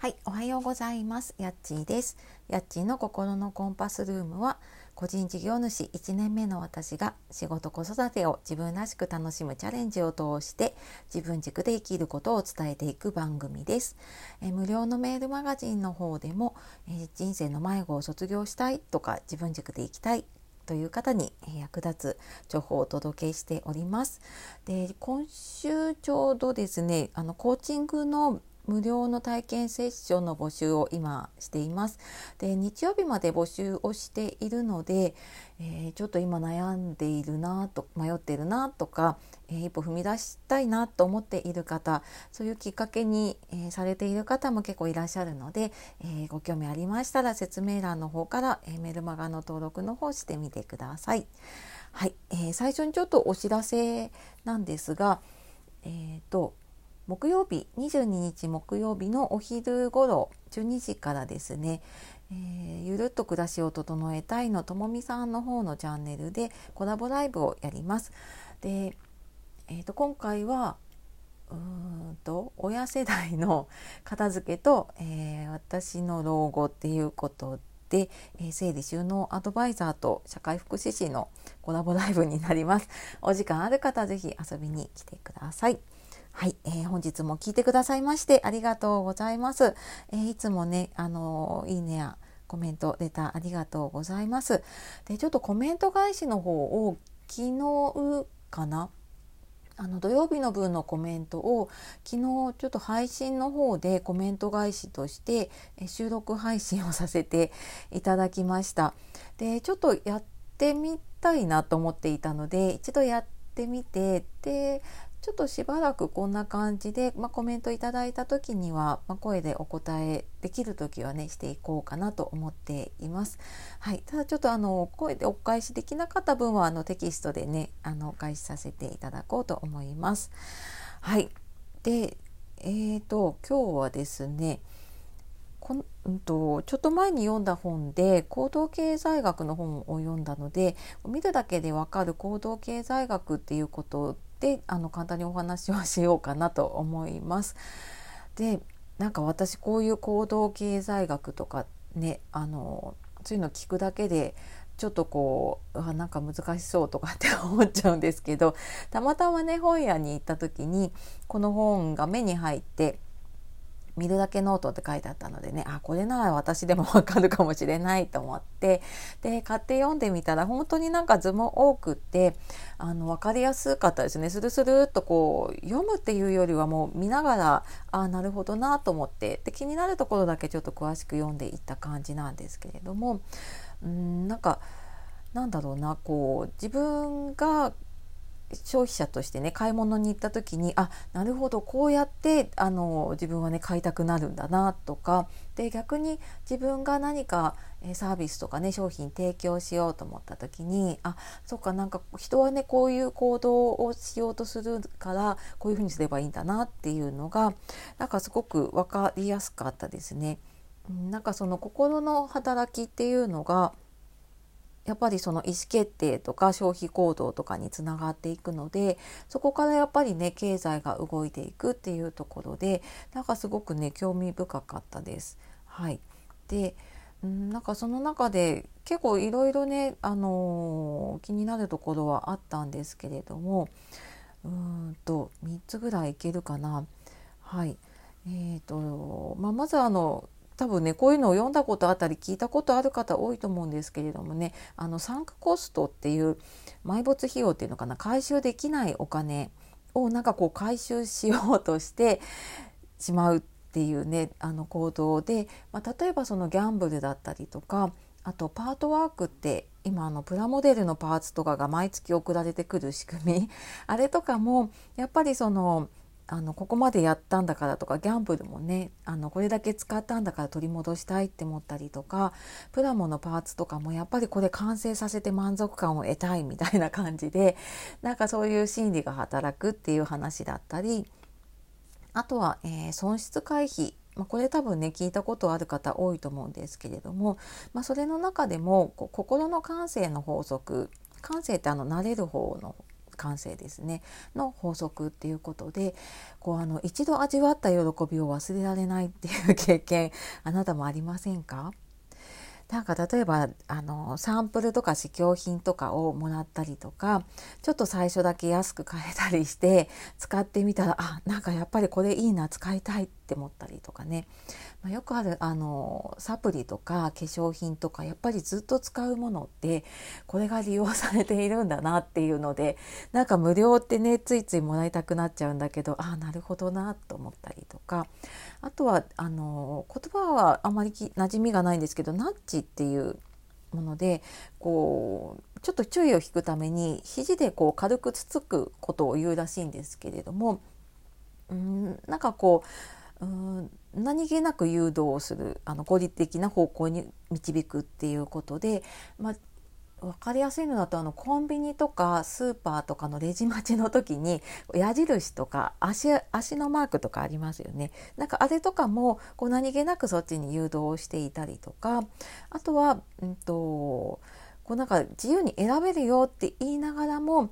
はい、おはようございます。やっちーです。やっちーの心のコンパスルームは、個人事業主1年目の私が仕事子育てを自分らしく楽しむチャレンジを通して自分軸で生きることを伝えていく番組です。え無料のメールマガジンの方でも、え人生の迷子を卒業したいとか自分軸で生きたいという方に役立つ情報をお届けしております。で今週ちょうどですねあのコーチングの無料の体験セッションの募集を今しています。で日曜日まで募集をしているので、えー、ちょっと今悩んでいるなと迷っているなとか、えー、一歩踏み出したいなと思っている方そういうきっかけに、えー、されている方も結構いらっしゃるので、えご興味ありましたら説明欄の方から、えメルマガの登録の方してみてください。はい、え最初にちょっとお知らせなんですが、えっ、と木曜日22日木曜日のお昼頃12時からですね、えー、ゆるっと暮らしを整えたいのともみさんの方のチャンネルでコラボライブをやります。で、えー、と今回はうんと親世代の 片付けと、えー、私の老後っていうことで、えー、整理収納アドバイザーと社会福祉士のコラボライブになります。お時間ある方ぜひ遊びに来てください。はい、えー、本日も聞いてくださいましてありがとうございます。えー、いつもね、あのいいねやコメント、レタありがとうございます。で、ちょっとコメント返しの方を昨日かな？あの土曜日の分のコメントを昨日ちょっと配信の方でコメント返しとして収録配信をさせていただきました。でちょっとやってみたいなと思っていたので一度やってみてでちょっとしばらくこんな感じで、まあ、コメントいただいた時には、まあ、声でお答えできる時はねしていこうかなと思っています。はい、ただちょっとあの声でお返しできなかった分はあのテキストでねあのお返しさせていただこうと思います。はい、でえーと今日はですねこん、うんと、ちょっと前に読んだ本で行動経済学の本を読んだので見るだけでわかる行動経済学っていうことでであの簡単にお話をしようかなと思います。でなんか私こういう行動経済学とかねあのそういうの聞くだけでちょっとこうあなんか難しそうとかって思っちゃうんですけどたまたまね本屋に行った時にこの本が目に入って見るだけノートって書いてあったのでねあこれなら私でもわかるかもしれないと思ってで買って読んでみたら本当になんか図も多くってあの分かりやすかったですね。スルスルっとこう読むっていうよりはもう見ながらあなるほどなと思ってで気になるところだけちょっと詳しく読んでいった感じなんですけれどもうんなんかなんだろうなこう自分が消費者としてね買い物に行った時にあなるほどこうやってあの自分はね買いたくなるんだなとかで逆に自分が何かサービスとかね商品提供しようと思った時にあそっかなんか人はねこういう行動をしようとするからこういうふうにすればいいんだなっていうのがなんかすごく分かりやすかったですね。なんかその心の働きっていうのがやっぱりその意思決定とか消費行動とかにつながっていくのでそこからやっぱりね経済が動いていくっていうところでなんかすごくね興味深かったです。はい、でんなんかその中で結構いろいろね、あのー、気になるところはあったんですけれどもうんと3つぐらいいけるかな。はいえーとまあ、まずあの多分ねこういうのを読んだことあったり聞いたことある方多いと思うんですけれどもねあのサンクコストっていう埋没費用っていうのかな回収できないお金をなんかこう回収しようとしてしまうっていうねあの行動で、まあ、例えばそのギャンブルだったりとかあとパートワークって今あのプラモデルのパーツとかが毎月送られてくる仕組みあれとかもやっぱりそのあのここまでやったんだからとかギャンブルもねあのこれだけ使ったんだから取り戻したいって思ったりとかプラモのパーツとかもやっぱりこれ完成させて満足感を得たいみたいな感じでなんかそういう心理が働くっていう話だったりあとは、えー、損失回避。まあ、これ多分ね聞いたことある方多いと思うんですけれども、まあ、それの中でもこ心の感性の法則感性ってあの慣れる方の感性ですね。の法則っていうことでこうあの一度味わった喜びを忘れられないっていう経験あなたもありませんか？なんか例えばあのサンプルとか試供品とかをもらったりとかちょっと最初だけ安く買えたりして使ってみたらあなんかやっぱりこれいいな使いたいって思ったりとかね。まあ、よくあるあのサプリとか化粧品とかやっぱりずっと使うものってこれが利用されているんだなっていうのでなんか無料ってねついついもらいたくなっちゃうんだけどあなるほどなと思ったりとか。あとはあの言葉はあまり馴染みがないんですけどナッチっていうものでこうちょっと注意を引くために肘でこう軽くつつくことを言うらしいんですけれどもうんなんかこううん何気なく誘導するあの合理的な方向に導くっていうことで、まあ、分かりやすいのだとあのコンビニとかスーパーとかのレジ待ちの時に矢印とか足足のマークとかありますよね。なんかあれとかもこう何気なくそっちに誘導していたりとかあとは、うんと、こうなんか自由に選べるよって言いながらも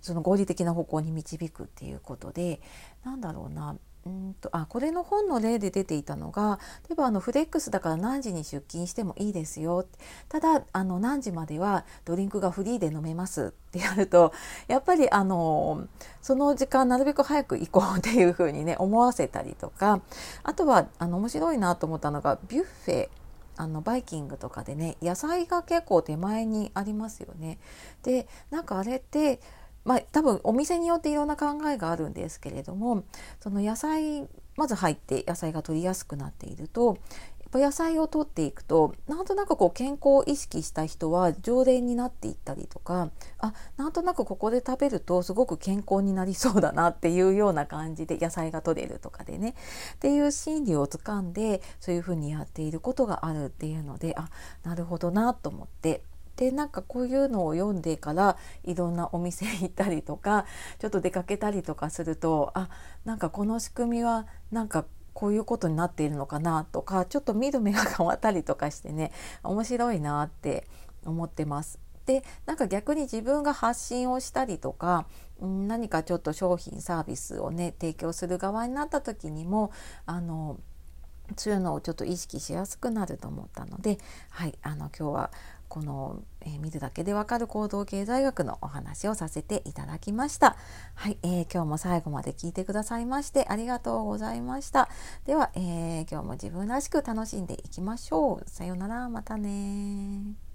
その合理的な方向に導くっていうことでなんだろうなうんとあこれの本の例で出ていたのが例えばあのフレックスだから何時に出勤してもいいですよただあの何時まではドリンクがフリーで飲めますってやるとやっぱりあのその時間なるべく早く行こうっていうふうにね思わせたりとかあとはあの面白いなと思ったのがビュッフェあのバイキングとかでね野菜が結構手前にありますよね。でなんかあれってまあ、多分お店によっていろんな考えがあるんですけれどもその野菜まず入って野菜が取りやすくなっているとやっぱ野菜を取っていくとなんとなくこう健康を意識した人は常連になっていったりとかあなんとなくここで食べるとすごく健康になりそうだなっていうような感じで野菜が取れるとかでねっていう心理をつかんでそういうふうにやっていることがあるっていうのであなるほどなと思ってでなんかこういうのを読んでからいろんなお店行ったりとかちょっと出かけたりとかするとあなんかこの仕組みはなんかこういうことになっているのかなとかちょっと見る目が変わったりとかしてね面白いなって思ってます。でなんか逆に自分が発信をしたりとか何かちょっと商品サービスをね提供する側になった時にもあのそういうのをちょっと意識しやすくなると思ったのではいあの今日はこの、えー、見るだけでわかる行動経済学のお話をさせていただきました。はい、えー、今日も最後まで聞いてくださいましてありがとうございました。では、えー、今日も自分らしく楽しんでいきましょう。さようなら、またね